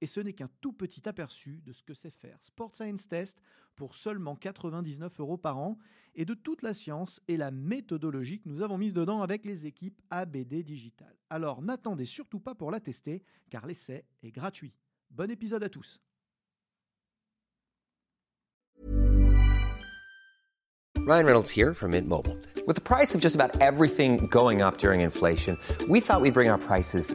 Et ce n'est qu'un tout petit aperçu de ce que c'est faire Sport Science Test pour seulement 99 euros par an et de toute la science et la méthodologie que nous avons mise dedans avec les équipes ABD Digital. Alors n'attendez surtout pas pour la tester car l'essai est gratuit. Bon épisode à tous. Ryan Reynolds here from Mint Mobile. With the price of just about everything going up during inflation, we thought we'd bring our prices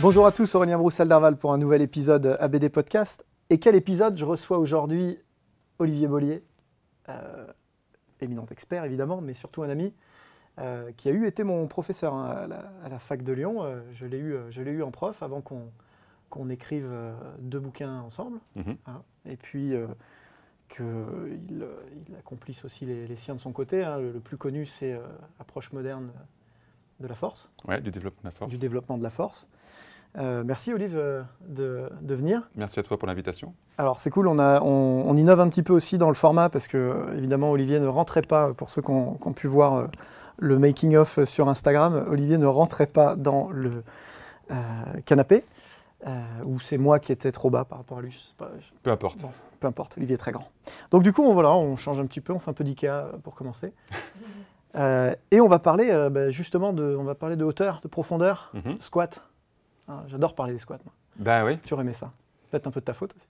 Bonjour à tous, Aurélien Broussel-Darval pour un nouvel épisode ABD Podcast. Et quel épisode Je reçois aujourd'hui? Olivier Bollier, euh, éminent expert évidemment, mais surtout un ami, euh, qui a eu été mon professeur hein, à, la, à la fac de Lyon. Euh, je l'ai eu, je l'ai eu en prof avant qu'on qu'on écrive deux bouquins ensemble. Mhm. hein. et puis qu'il il accomplisse aussi les, les siens de son côté. hein. Le, le plus connu, c'est Approche moderne de la force ouais, du développement de la force. du développement de la force. Euh, merci Olive euh, de, de venir. Merci à toi pour l'invitation. Alors c'est cool, on, a, on, on innove un petit peu aussi dans le format parce que euh, évidemment Olivier ne rentrait pas, pour ceux qui ont, qui ont pu voir euh, le making-of sur Instagram, Olivier ne rentrait pas dans le euh, canapé, euh, où c'est moi qui étais trop bas par rapport à lui. Pas- Peu importe. Bon, peu importe, Olivier est très grand. Donc du coup, on, voilà, on change un petit peu, on fait un peu d'IKEA pour commencer. Euh, et on va parler euh, bah, justement de, on va parler de hauteur, de profondeur, Mhm. squat. Ah, J'adore parler des squats. Moi. Ben oui. Tu aurais aimé ça. Peut-être un peu de ta faute aussi.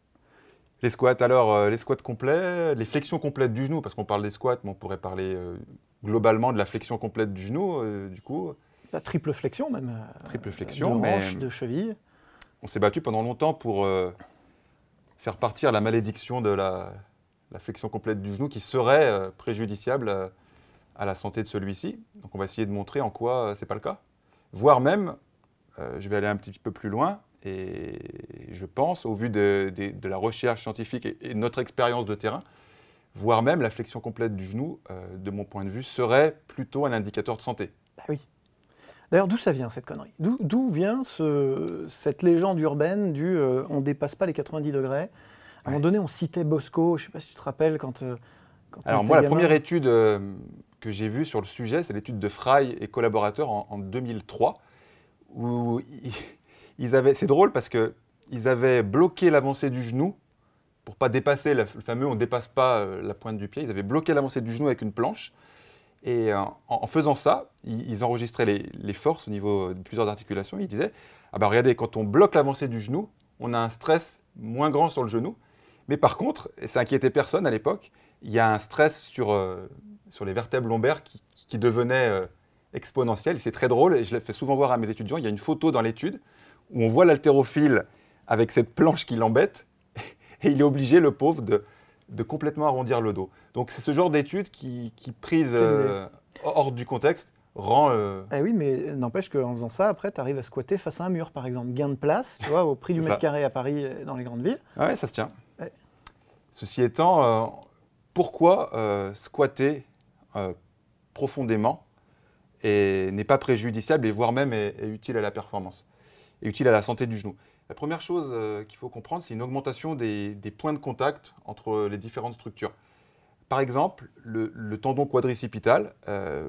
Les squats, alors, euh, les squats complets, les flexions complètes du genou, parce qu'on parle des squats, mais on pourrait parler euh, globalement de la flexion complète du genou, euh, du coup. La triple flexion même. Triple flexion, de mais- hanche, de cheville. On s'est battu pendant longtemps pour faire partir la malédiction de la, la flexion complète du genou qui serait préjudiciable à la santé de celui-ci. Donc on va essayer de montrer en quoi ce n'est pas le cas. Voire même, je vais aller un petit peu plus loin, et je pense, au vu de, de- de la recherche scientifique et, et notre expérience de terrain, voire même la flexion complète du genou, euh, de mon point de vue, serait plutôt un indicateur de santé. Bah oui. D'ailleurs, d'où ça vient cette connerie? D'où vient ce- cette légende urbaine du euh, on dépasse pas les 90 degrés? À un moment donné, on citait Bosco, je sais pas si tu te rappelles quand. euh, quand Alors moi, la première étude euh, que j'ai vue sur le sujet, c'est l'étude de Fry et collaborateurs en, en 2003, où ils, avaient, c'est drôle parce que ils avaient bloqué l'avancée du genou pour pas dépasser le fameux on dépasse pas euh, la pointe du pied. Ils avaient bloqué l'avancée du genou avec une planche. Et euh, en, faisant ça, ils, enregistraient les, forces au niveau de plusieurs articulations. Ils disaient ah bah regardez, quand on bloque l'avancée du genou, on a un stress moins grand sur le genou. Mais par contre, et ça inquiétait personne à l'époque, il y a un stress sur, euh, sur les vertèbres lombaires qui, devenait exponentiel. Et C'est très drôle, et je le fais souvent voir à mes étudiants. Il y a une photo dans l'étude où on voit l'haltérophile avec cette planche qui l'embête, et il est obligé, le pauvre, de, de complètement arrondir le dos. Donc c'est ce genre d'étude qui, qui prise euh, hors du contexte, rend... euh, Eh oui, mais n'empêche qu'en faisant ça, après, tu arrives à squatter face à un mur, par exemple. Gain de place, tu vois, au prix du mètre carré à Paris et dans les grandes villes. Ah ouais, ça se tient. Ouais. Ceci étant, euh, pourquoi euh, squatter euh, profondément n'est pas préjudiciable et voire même est, est utile à la performance et utile à la santé du genou La première chose euh, qu'il faut comprendre, c'est une augmentation des, points de contact entre les différentes structures. Par exemple, le, tendon quadricipital euh,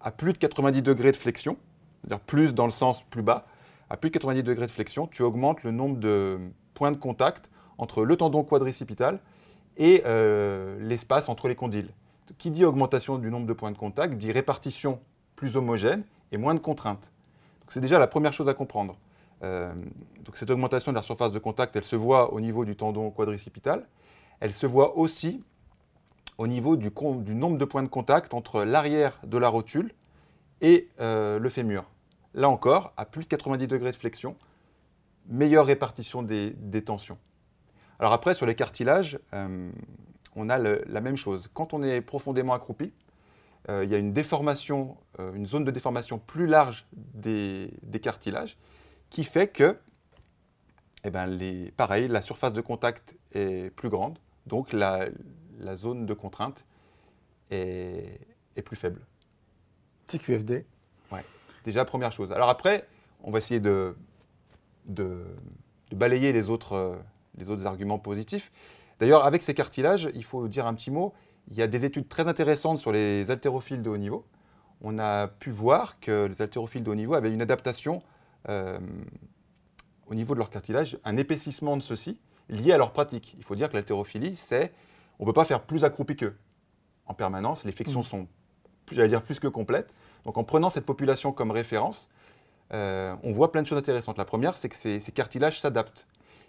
a plus de 90 degrés de flexion, c'est-à-dire plus dans le sens plus bas, à plus de 90 degrés de flexion, tu augmentes le nombre de points de contact entre le tendon quadricipital et euh, l'espace entre les condyles. Qui dit augmentation du nombre de points de contact dit répartition plus homogène et moins de contraintes. C'est déjà la première chose à comprendre. Euh, cette augmentation de la surface de contact, elle se voit au niveau du tendon quadricipital. Elle se voit aussi au niveau du, du nombre de points de contact entre l'arrière de la rotule et euh, le fémur. Là encore, à plus de 90 degrés de flexion, meilleure répartition des, tensions. Alors après, sur les cartilages, euh, on a la même chose. Quand on est profondément accroupi, euh, il y a une déformation, une zone de déformation plus large des, cartilages, qui fait que, eh ben, les, pareil, la surface de contact est plus grande, donc la, zone de contrainte est, plus faible. TQFD Ouais, déjà première chose. Alors après, on va essayer de, de, balayer les autres, euh, les autres arguments positifs. D'ailleurs, avec ces cartilages, il faut dire un petit mot, il y a des études très intéressantes sur les haltérophiles de haut niveau. On a pu voir que les haltérophiles de haut niveau avaient une adaptation euh, au niveau de leur cartilage, un épaississement de ceux-ci lié à leur pratique. Il faut dire que l'haltérophilie, c'est on ne peut pas faire plus accroupi qu'eux. En permanence, les flexions mmh. sont, j'allais dire, plus que complètes. Donc en prenant cette population comme référence, euh, on voit plein de choses intéressantes. La première, c'est que ces, cartilages s'adaptent.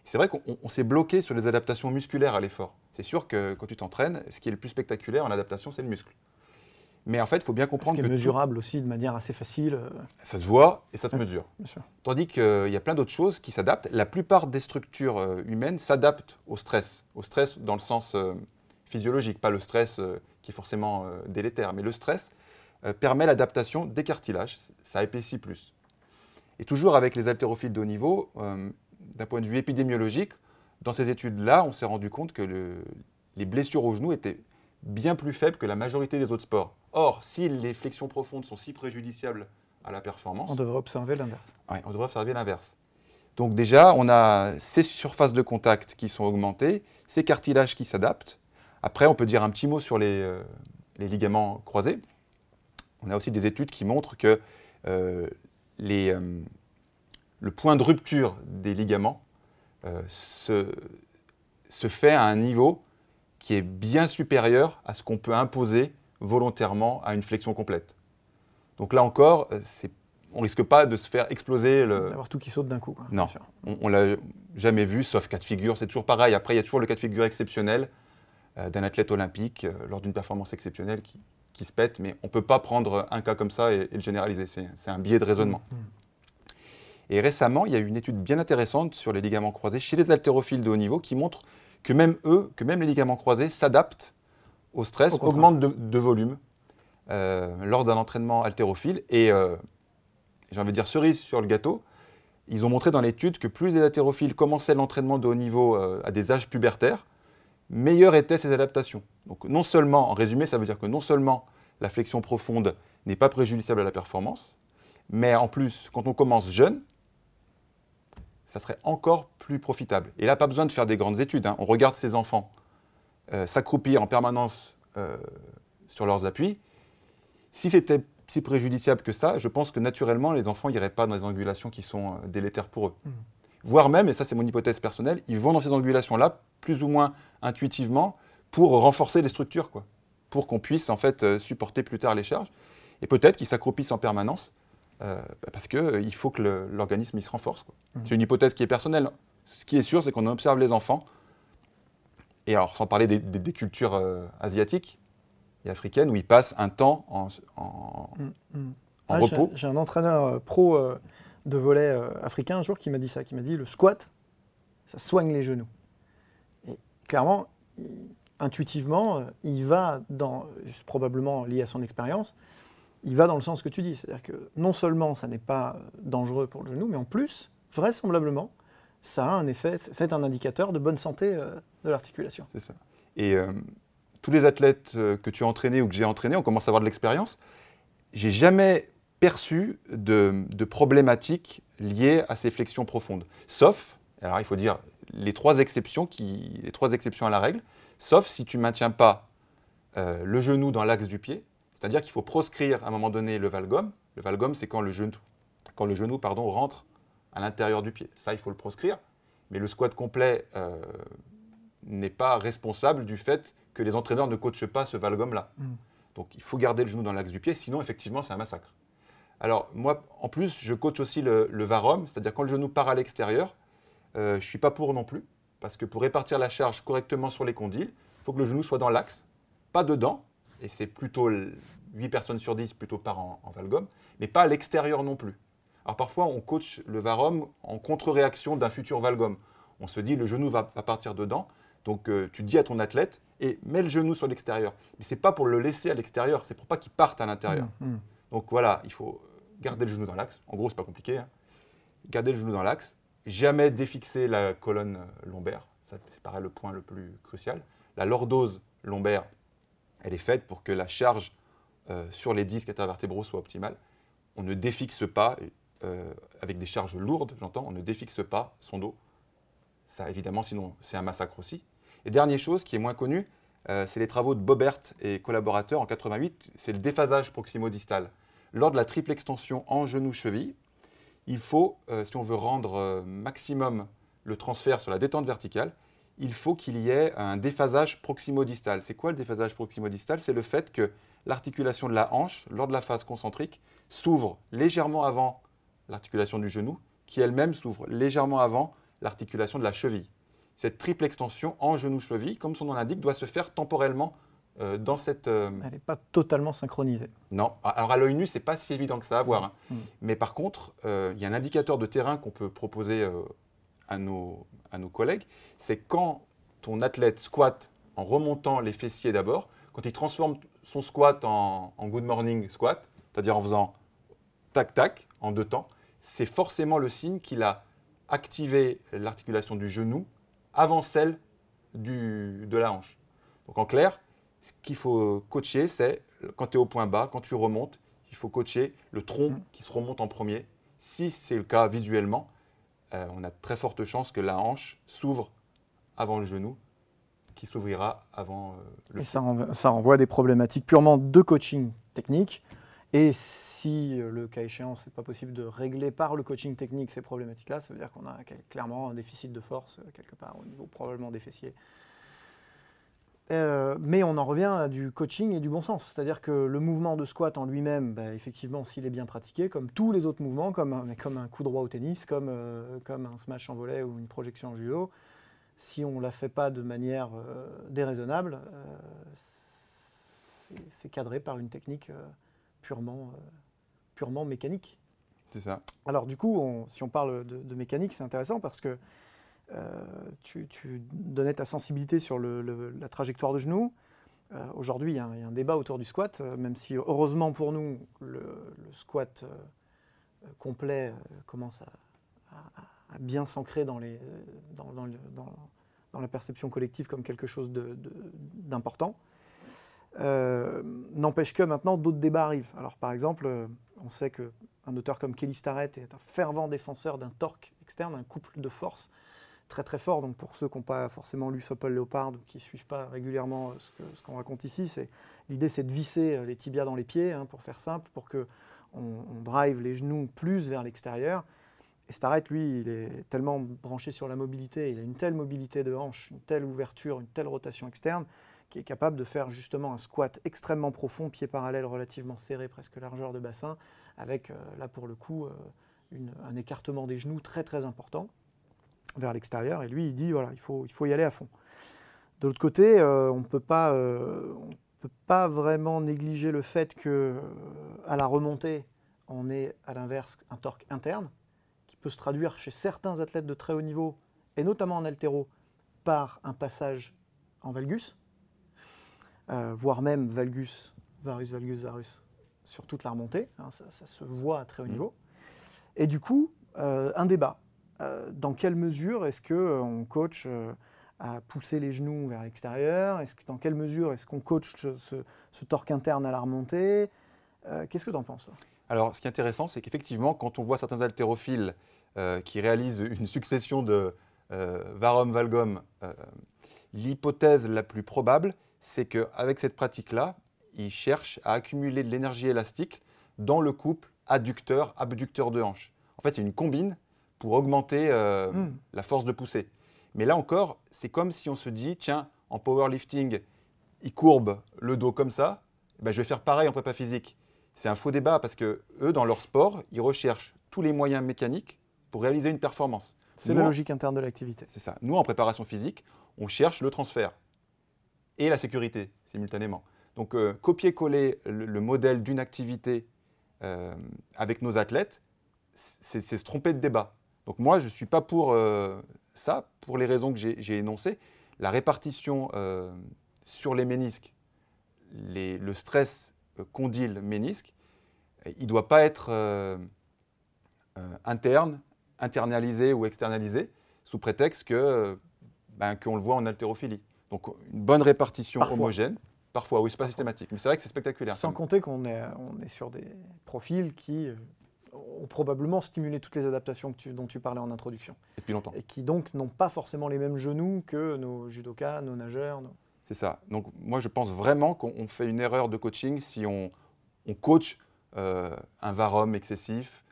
C'est vrai qu'on s'est bloqué sur les adaptations musculaires à l'effort. C'est sûr que quand tu t'entraînes, ce qui est le plus spectaculaire en adaptation, c'est le muscle. Mais en fait, il faut bien comprendre ce qui est mesurable aussi de manière assez facile. Euh. Ça se voit et ça se mesure. Tandis qu'il y a plein d'autres choses qui s'adaptent. La plupart des structures euh, humaines s'adaptent au stress. Au stress dans le sens physiologique, pas le stress qui est forcément délétère, mais le stress permet l'adaptation des cartilages. Ça épaissit plus. Et toujours avec les haltérophiles de haut niveau, euh, d'un point de vue épidémiologique, dans ces études-là, on s'est rendu compte que les blessures au genou étaient bien plus faibles que la majorité des autres sports. Or, si les flexions profondes sont si préjudiciables à la performance... On devrait observer l'inverse. Oui, on devrait observer l'inverse. Donc déjà, on a ces surfaces de contact qui sont augmentées, ces cartilages qui s'adaptent. Après, on peut dire un petit mot sur les, euh, ligaments croisés. On a aussi des études qui montrent que euh, euh, le point de rupture des ligaments euh, se, fait à un niveau qui est bien supérieur à ce qu'on peut imposer volontairement à une flexion complète. Donc là encore, euh, on ne risque pas de se faire exploser le. D'avoir tout qui saute d'un coup. non, on, ne l'a jamais vu, sauf cas de figure. C'est toujours pareil. Après, il y a toujours le cas de figure exceptionnel d'un athlète olympique lors d'une performance exceptionnelle qui, qui se pète, mais on ne peut pas prendre un cas comme ça et, le généraliser. C'est un biais de raisonnement. Mmh, mmh. Et récemment, il y a eu une étude bien intéressante sur les ligaments croisés chez les haltérophiles de haut niveau qui montre que même eux, que même les ligaments croisés s'adaptent au stress, augmentent de, volume euh, lors d'un entraînement haltérophile. Et euh, j'ai envie de dire cerise sur le gâteau, ils ont montré dans l'étude que plus les haltérophiles commençaient l'entraînement de haut niveau euh, à des âges pubertaires, meilleures étaient ces adaptations. Donc non seulement, en résumé, ça veut dire que non seulement la flexion profonde n'est pas préjudiciable à la performance, mais en plus, quand on commence jeune, ça serait encore plus profitable. Et là, pas besoin de faire des grandes études. Hein. On regarde ces enfants euh, s'accroupir en permanence euh, sur leurs appuis. Si c'était si préjudiciable que ça, je pense que naturellement, les enfants n'iraient pas dans des angulations qui sont euh, délétères pour eux. Mmh. Voire même, et ça c'est mon hypothèse personnelle, ils vont dans ces angulations-là, plus ou moins intuitivement, pour renforcer les structures, quoi, pour qu'on puisse en fait supporter plus tard les charges. Et peut-être qu'ils s'accroupissent en permanence, euh, parce qu'il euh, faut que l'organisme se renforce. Mmh. C'est une hypothèse qui est personnelle. Ce qui est sûr, c'est qu'on observe les enfants, et alors sans parler des, cultures asiatiques et africaines, où ils passent un temps en, mmh, mmh. Ah, repos. J'ai un entraîneur pro de volet africain un jour qui m'a dit ça, qui m'a dit le squat, ça soigne les genoux clairement, intuitivement, il va dans, probablement lié à son expérience, il va dans le sens que tu dis. C'est-à-dire que non seulement ça n'est pas dangereux pour le genou, mais en plus, vraisemblablement, ça a un effet, c'est un indicateur de bonne santé euh, de l'articulation. C'est ça. Et euh, tous les athlètes euh, que tu as entraînés ou que j'ai entraînés, on commence à avoir de l'expérience. J'ai jamais perçu de, de problématiques liées à ces flexions profondes. Sauf, alors il faut dire, les trois exceptions, qui, les trois exceptions à la règle, sauf si tu ne maintiens pas le genou dans l'axe du pied, c'est-à-dire qu'il faut proscrire à un moment donné le valgum. Le valgum, c'est quand le genou, quand le genou pardon, rentre à l'intérieur du pied. Ça, il faut le proscrire. Mais le squat complet euh, n'est pas responsable du fait que les entraîneurs ne coachent pas ce valgum-là. Mm. Donc il faut garder le genou dans l'axe du pied, sinon effectivement c'est un massacre. Alors, moi, en plus, je coach aussi le, le varum, c'est-à-dire quand le genou part à l'extérieur, euh, je ne suis pas pour non plus, parce que pour répartir la charge correctement sur les condyles, il faut que le genou soit dans l'axe, pas dedans, et c'est plutôt 8 personnes sur 10 plutôt par en, en valgum, mais pas à l'extérieur non plus. Alors parfois, on coach le varum en contre-réaction d'un futur valgum. On se dit, le genou va, va partir dedans, donc euh, tu dis à ton athlète, et mets le genou sur l'extérieur. Mais c'est pas pour le laisser à l'extérieur, c'est pour pas qu'il parte à l'intérieur. Mmh, mmh. Donc voilà, il faut garder le genou dans l'axe. En gros, c'est pas compliqué. hein. Garder le genou dans l'axe. Jamais défixer la colonne lombaire. Ça, c'est pareil le point le plus crucial. La lordose lombaire, elle est faite pour que la charge euh, sur les disques intervertébraux soit optimale. On ne défixe pas, euh, avec des charges lourdes, j'entends, on ne défixe pas son dos. Ça, évidemment, sinon, c'est un massacre aussi. Et dernière chose qui est moins connue, euh, c'est les travaux de Bobert et collaborateurs en 88, c'est le déphasage proximo-distal. Lors de la triple extension en genou-cheville, il faut, si on veut rendre maximum le transfert sur la détente verticale, il faut qu'il y ait un déphasage proximo-distal. C'est quoi le déphasage proximo-distal? C'est le fait que l'articulation de la hanche, lors de la phase concentrique, s'ouvre légèrement avant l'articulation du genou, qui elle-même s'ouvre légèrement avant l'articulation de la cheville. Cette triple extension en genou-cheville, comme son nom l'indique, doit se faire temporellement euh, dans cette... euh, Elle n'est pas totalement synchronisée. non, alors à l'œil nu, c'est pas si évident que ça à voir. hein. Mm. Mais par contre, euh, il y a un indicateur de terrain qu'on peut proposer à, nos, à nos collègues. C'est quand ton athlète squatte en remontant les fessiers d'abord, quand il transforme son squat en, en good morning squat, c'est-à-dire en faisant tac-tac en deux temps, c'est forcément le signe qu'il a activé l'articulation du genou avant celle du, de la hanche. Donc en clair, ce qu'il faut coacher, c'est quand tu es au point bas, quand tu remontes, il faut coacher le tronc Mm. qui se remonte en premier. Si c'est le cas visuellement, euh, on a très forte chance que la hanche s'ouvre avant le genou, qui s'ouvrira avant euh, le Et ça, renvoie- ça renvoie à des problématiques purement de coaching technique. Et si euh, le cas échéant, c'est pas possible de régler par le coaching technique ces problématiques-là, ça veut dire qu'on a clairement un déficit de force quelque part au niveau probablement des fessiers. Euh, mais on en revient à du coaching et du bon sens. C'est-à-dire que le mouvement de squat en lui-même, bah, effectivement, s'il est bien pratiqué, comme tous les autres mouvements, comme un, mais comme un coup droit au tennis, comme, euh, comme un smash en volet ou une projection en judo, si on ne la fait pas de manière euh, déraisonnable, c'est- cadré par une technique purement, purement mécanique. C'est ça. Alors du coup, on- si on parle de, de mécanique, c'est intéressant parce que tu, tu donnais ta sensibilité sur la trajectoire de genou. Euh, Aujourd'hui, il y, a un- débat autour du squat, euh, même si heureusement pour nous, le, squat euh, euh, complet euh, commence à, bien s'ancrer dans, la perception collective comme quelque chose d'important. Euh, N'empêche que maintenant, d'autres débats arrivent. Alors, par exemple, euh, on sait qu'un auteur comme Kelly Starrett est un fervent défenseur d'un torque externe, un couple de force très très fort. Donc, pour ceux qui n'ont pas forcément lu Sopel Leopard ou qui ne suivent pas régulièrement euh, ce qu'on raconte ici, c'est l'idée c'est de visser euh, les tibias dans les pieds, hein, pour faire simple, pour que on, on drive les genoux plus vers l'extérieur. Et Starrett, lui, il est tellement branché sur la mobilité, il a une telle mobilité de hanche, une telle ouverture, une telle rotation externe, qui est capable de faire justement un squat extrêmement profond, pied parallèle relativement serré, presque largeur de bassin, avec euh, là pour le coup un écartement des genoux très très important vers l'extérieur. Et lui, il dit voilà, il faut, il faut y aller à fond. De l'autre côté, euh, on ne peut pas, euh, on peut pas vraiment négliger le fait que euh, à la remontée, on est à l'inverse un torque interne qui peut se traduire chez certains athlètes de très haut niveau et notamment en altéro par un passage en valgus, euh, voire même valgus, varus, valgus, varus sur toute la remontée. hein, ça, ça se voit à très haut Mhm. niveau. Et du coup, un débat. Euh, dans quelle mesure est-ce qu'on coach euh, à pousser les genoux vers l'extérieur? Est-ce que, Dans quelle mesure est-ce qu'on coach ce, torque interne à la remontée? Euh, Qu'est-ce que tu en penses Alors, ce qui est intéressant, c'est qu'effectivement, quand on voit certains haltérophiles euh, qui réalisent une succession de euh, varum valgum, euh, l'hypothèse la plus probable, c'est qu'avec cette pratique-là, ils cherchent à accumuler de l'énergie élastique dans le couple adducteur-abducteur de hanche. En fait, c'est une combine pour augmenter euh, Mm. la force de poussée. Mais là encore, c'est comme si on se dit, tiens, en powerlifting, il courbe le dos comme ça, eh ben, je vais faire pareil en prépa physique. c'est un faux débat parce que eux, dans leur sport, ils recherchent tous les moyens mécaniques pour réaliser une performance. C'est la logique interne de l'activité. C'est ça. Nous, en préparation physique, on cherche le transfert et la sécurité simultanément. Donc, euh, copier-coller le, le modèle d'une activité euh, avec nos athlètes, c'est se tromper de débat. Donc, moi, je ne suis pas pour euh, ça, pour les raisons que j'ai énoncées. La répartition euh, sur les ménisques, les- le stress euh, condyle ménisque, il ne doit pas être euh, interne, internalisé ou externalisé, sous prétexte que ben, qu'on le voit en haltérophilie. Donc une bonne répartition Parfois. homogène, parfois, oui, c'est pas systématique, mais c'est vrai que c'est spectaculaire. Sans compter qu'on est, on est sur des profils qui ont probablement stimulé toutes les adaptations que tu- dont tu parlais en introduction. Depuis longtemps. Et qui donc n'ont pas forcément les mêmes genoux que nos judokas, nos nageurs. nos- C'est ça. Donc moi, je pense vraiment qu'on on fait une erreur de coaching si on, on coach euh, un varum excessif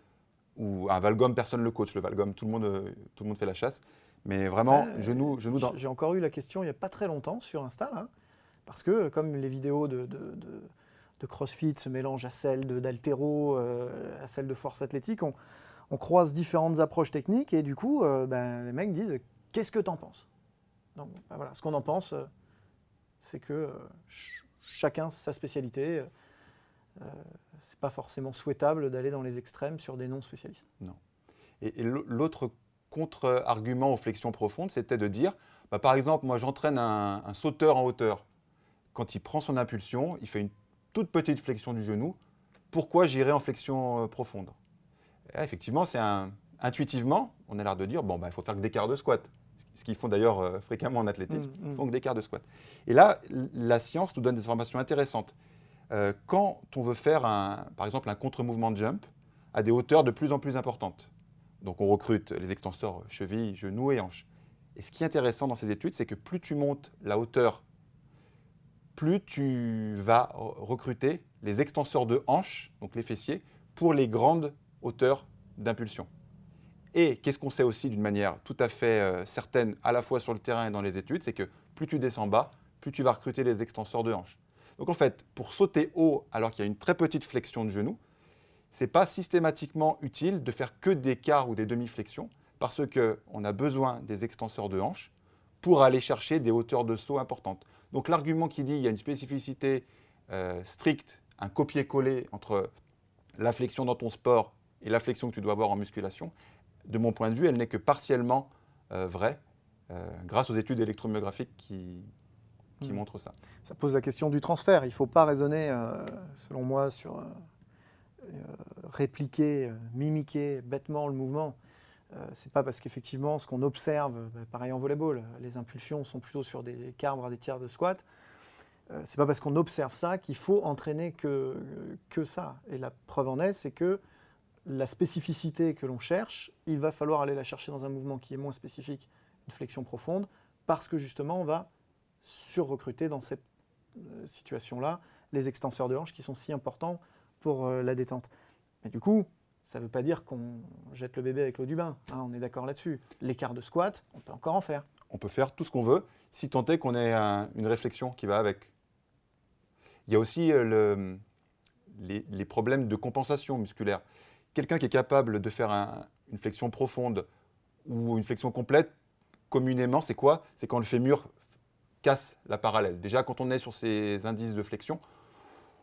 ou un valgum, personne ne le coach. Le valgum, tout le monde, tout le monde fait la chasse. Mais vraiment, Euh, genou, genou dans... J'ai encore eu la question il n'y a pas très longtemps sur Insta, là, parce que comme les vidéos de, de- de- CrossFit se mélangent à celles de- d'haltéro, euh, à celles de force athlétique, on, croise différentes approches techniques et du coup, euh, ben, les mecs disent Qu'est-ce que tu en penses? Donc ben voilà, ce qu'on en pense, euh, c'est que euh, ch- chacun sa spécialité. c'est pas forcément souhaitable d'aller dans les extrêmes sur des non-spécialistes. Et, et l'au- l'autre contre-argument aux flexions profondes, c'était de dire, bah, par exemple, moi j'entraîne un sauteur en hauteur. Quand il prend son impulsion, il fait une toute petite flexion du genou. Pourquoi j'irai en flexion euh, profonde? Là, Effectivement, c'est un, intuitivement, on a l'air de dire, bon, bah, il faut faire que des quarts de squat. Ce qu'ils font d'ailleurs euh, fréquemment en athlétisme, Mm, mm. ils font que des quarts de squat. Et là, la science nous donne des informations intéressantes. Euh, quand on veut faire, un, par exemple, un contre-mouvement de jump à des hauteurs de plus en plus importantes, donc on recrute les extenseurs cheville, genoux et hanches. Et ce qui est intéressant dans ces études, c'est que plus tu montes la hauteur, plus tu vas re- recruter les extenseurs de hanches, donc les fessiers, pour les grandes hauteurs d'impulsion. Et qu'est-ce qu'on sait aussi d'une manière tout à fait euh, certaine, à la fois sur le terrain et dans les études, c'est que plus tu descends bas, plus tu vas recruter les extenseurs de hanches. Donc en fait, pour sauter haut alors qu'il y a une très petite flexion de genou, c'est pas systématiquement utile de faire que des quarts ou des demi-flexions parce qu'on a besoin des extenseurs de hanches pour aller chercher des hauteurs de saut importantes. Donc l'argument qui dit qu'il y a une spécificité euh, stricte, un copier-coller entre la flexion dans ton sport et la flexion que tu dois avoir en musculation, de mon point de vue, elle n'est que partiellement euh, vraie euh, grâce aux études électromyographiques qui, qui Mm. montrent ça. Ça pose la question du transfert. Il ne faut pas raisonner, selon moi, sur répliquer, mimiquer bêtement le mouvement. Euh, c'est pas parce qu'effectivement, ce qu'on observe, bah, pareil en volleyball, les impulsions sont plutôt sur des quarts, des tiers de squat. Euh, c'est pas parce qu'on observe ça qu'il faut entraîner que, que ça. Et la preuve en est, c'est que la spécificité que l'on cherche, il va falloir aller la chercher dans un mouvement qui est moins spécifique, une flexion profonde, parce que justement, on va sur-recruter dans cette euh, situation-là les extenseurs de hanches qui sont si importants pour la détente. Mais du coup, ça ne veut pas dire qu'on jette le bébé avec l'eau du bain. hein, on est d'accord là-dessus. L'écart de squat, on peut encore en faire. on peut faire tout ce qu'on veut, si tant est qu'on ait un- une réflexion qui va avec. Il y a aussi euh, le- les, problèmes de compensation musculaire. Quelqu'un qui est capable de faire un- une flexion profonde ou une flexion complète, communément, c'est quoi? C'est quand le fémur casse la parallèle. Déjà, quand on est sur ces indices de flexion,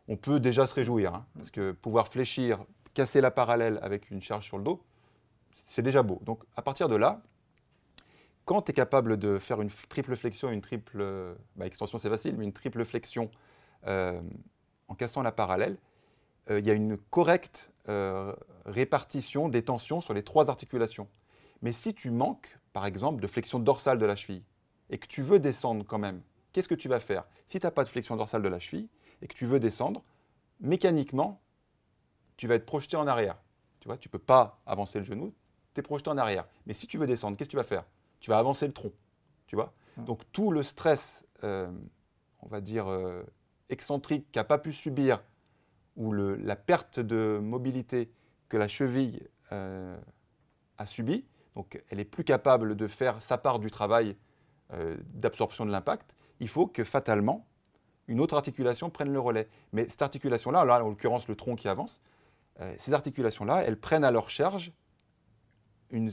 on peut déjà se réjouir. hein, parce que pouvoir fléchir, casser la parallèle avec une charge sur le dos, c'est déjà beau. Donc, à partir de là, quand tu es capable de faire une triple flexion une triple euh, bah, extension, c'est facile, mais une triple flexion euh, en cassant la parallèle, euh, il y a une correcte répartition des tensions sur les trois articulations. Mais si tu manques, par exemple, de flexion dorsale de la cheville et que tu veux descendre quand même, qu'est-ce que tu vas faire? Si tu n'as pas de flexion dorsale de la cheville et que tu veux descendre, mécaniquement, tu vas être projeté en arrière. Tu vois, tu peux pas avancer le genou, tu es projeté en arrière. Mais si tu veux descendre, qu'est-ce que tu vas faire? Tu vas avancer le tronc. Tu vois? Donc tout le stress, euh, on va dire, euh, excentrique qu'a pas pu subir ou le- la perte de mobilité que la cheville euh, a subi, donc elle est plus capable de faire sa part du travail euh, d'absorption de l'impact, il faut que fatalement, une autre articulation prenne le relais. Mais cette articulation-là, là, en l'occurrence le tronc qui avance, euh, ces articulations-là, elles prennent à leur charge une,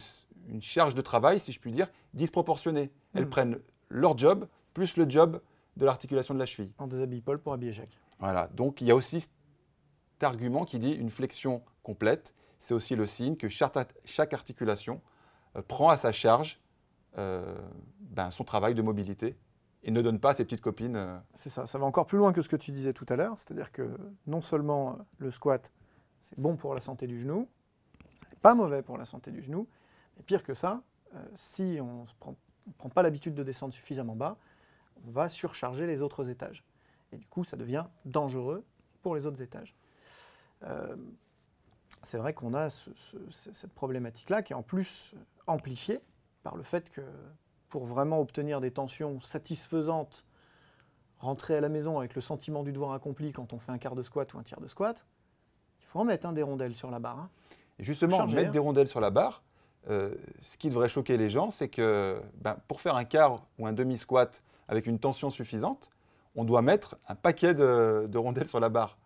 une charge de travail, si je puis dire, disproportionnée. Elles Mm. prennent leur job plus le job de l'articulation de la cheville. On déshabille Paul pour habiller Jacques. Voilà, donc il y a aussi cet argument qui dit une flexion complète, c'est aussi le signe que chaque, articulation euh, prend à sa charge euh, ben, son travail de mobilité et ne donne pas à ses petites copines. euh, C'est ça, ça va encore plus loin que ce que tu disais tout à l'heure, c'est-à-dire que non seulement le squat, c'est bon pour la santé du genou, pas mauvais pour la santé du genou, mais pire que ça, euh, si on ne prend, pas l'habitude de descendre suffisamment bas, on va surcharger les autres étages. Et du coup, ça devient dangereux pour les autres étages. Euh, c'est vrai qu'on a ce- ce- cette problématique-là qui est en plus amplifiée par le fait que pour vraiment obtenir des tensions satisfaisantes rentrer à la maison avec le sentiment du devoir accompli quand on fait un quart de squat ou un tiers de squat, faut en mettre un des rondelles sur la barre. hein. Et justement, Chargé, mettre hein. des rondelles sur la barre, euh, ce qui devrait choquer les gens, c'est que ben, pour faire un quart ou un demi-squat avec une tension suffisante, on doit mettre un paquet de, de rondelles sur la barre.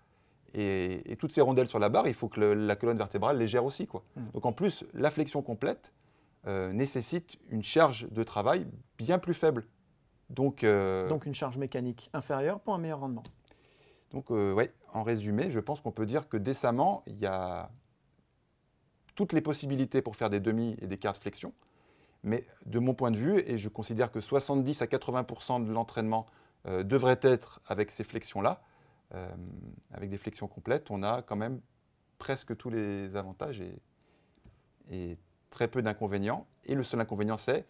Et, et toutes ces rondelles sur la barre, il faut que le- la colonne vertébrale les gère aussi. Quoi. Mm. Donc en plus, la flexion complète euh, nécessite une charge de travail bien plus faible. Donc, euh, Donc une charge mécanique inférieure pour un meilleur rendement. Donc euh, ouais, en résumé, je pense qu'on peut dire que décemment, il y a toutes les possibilités pour faire des demi et des quarts de flexion. Mais de mon point de vue, et je considère que 70 à 80% de l'entraînement euh, devrait être avec ces flexions-là, euh, avec des flexions complètes, on a quand même presque tous les avantages et, très peu d'inconvénients. Et le seul inconvénient, c'est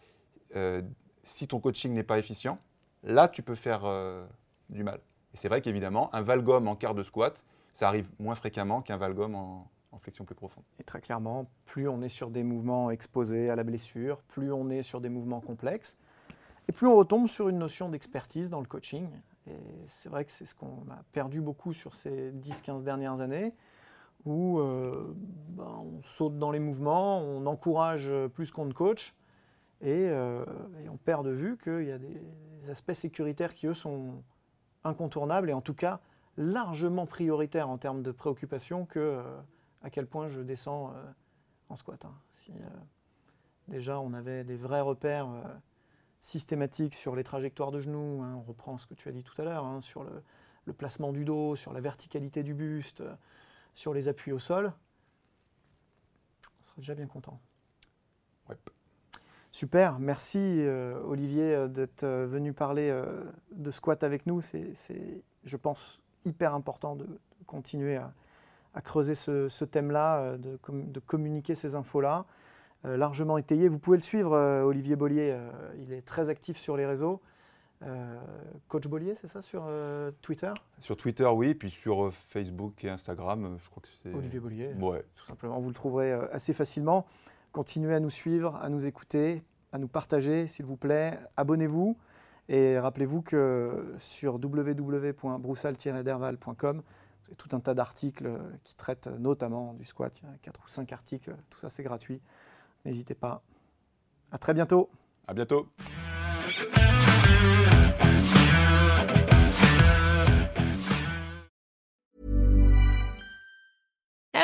euh, si ton coaching n'est pas efficient, là, tu peux faire du mal. Et c'est vrai qu'évidemment, un valgum en quart de squat, ça arrive moins fréquemment qu'un valgum en, flexion plus profonde. Et très clairement, plus on est sur des mouvements exposés à la blessure, plus on est sur des mouvements complexes, et plus on retombe sur une notion d'expertise dans le coaching. Et c'est vrai que c'est ce qu'on a perdu beaucoup sur ces 10-15 dernières années, où euh, ben, on saute dans les mouvements, on encourage plus qu'on ne coach, euh, et on perd de vue qu'il y a des aspects sécuritaires qui, eux, sont incontournables, et en tout cas largement prioritaires en termes de préoccupation que... euh, à quel point je descends euh, en squat. hein. Si euh, déjà on avait des vrais repères systématiques sur les trajectoires de genoux, hein, on reprend ce que tu as dit tout à l'heure, hein, sur le, placement du dos, sur la verticalité du buste, sur les appuis au sol, on serait déjà bien content. Super, merci euh, Olivier euh, d'être euh, venu parler euh, de squat avec nous. C'est, je pense, hyper important de, de continuer à, à creuser ce, ce thème-là, de, com- de communiquer ces infos-là, euh, largement étayées. Vous pouvez le suivre, Olivier Bollier, il est très actif sur les réseaux. Coach Bollier, c'est ça, sur Twitter? Sur Twitter, oui, puis sur Facebook et Instagram, je crois que c'est. Olivier Bollier. Ouais. tout simplement. Vous le trouverez assez facilement. Continuez à nous suivre, à nous écouter, à nous partager, s'il vous plaît. Abonnez-vous et rappelez-vous que sur www.broussal-derval.com, vous avez tout un tas d'articles qui traitent notamment du squat. Il y a 4 ou 5 articles, tout ça c'est gratuit. N'hésitez pas. À très bientôt. À bientôt.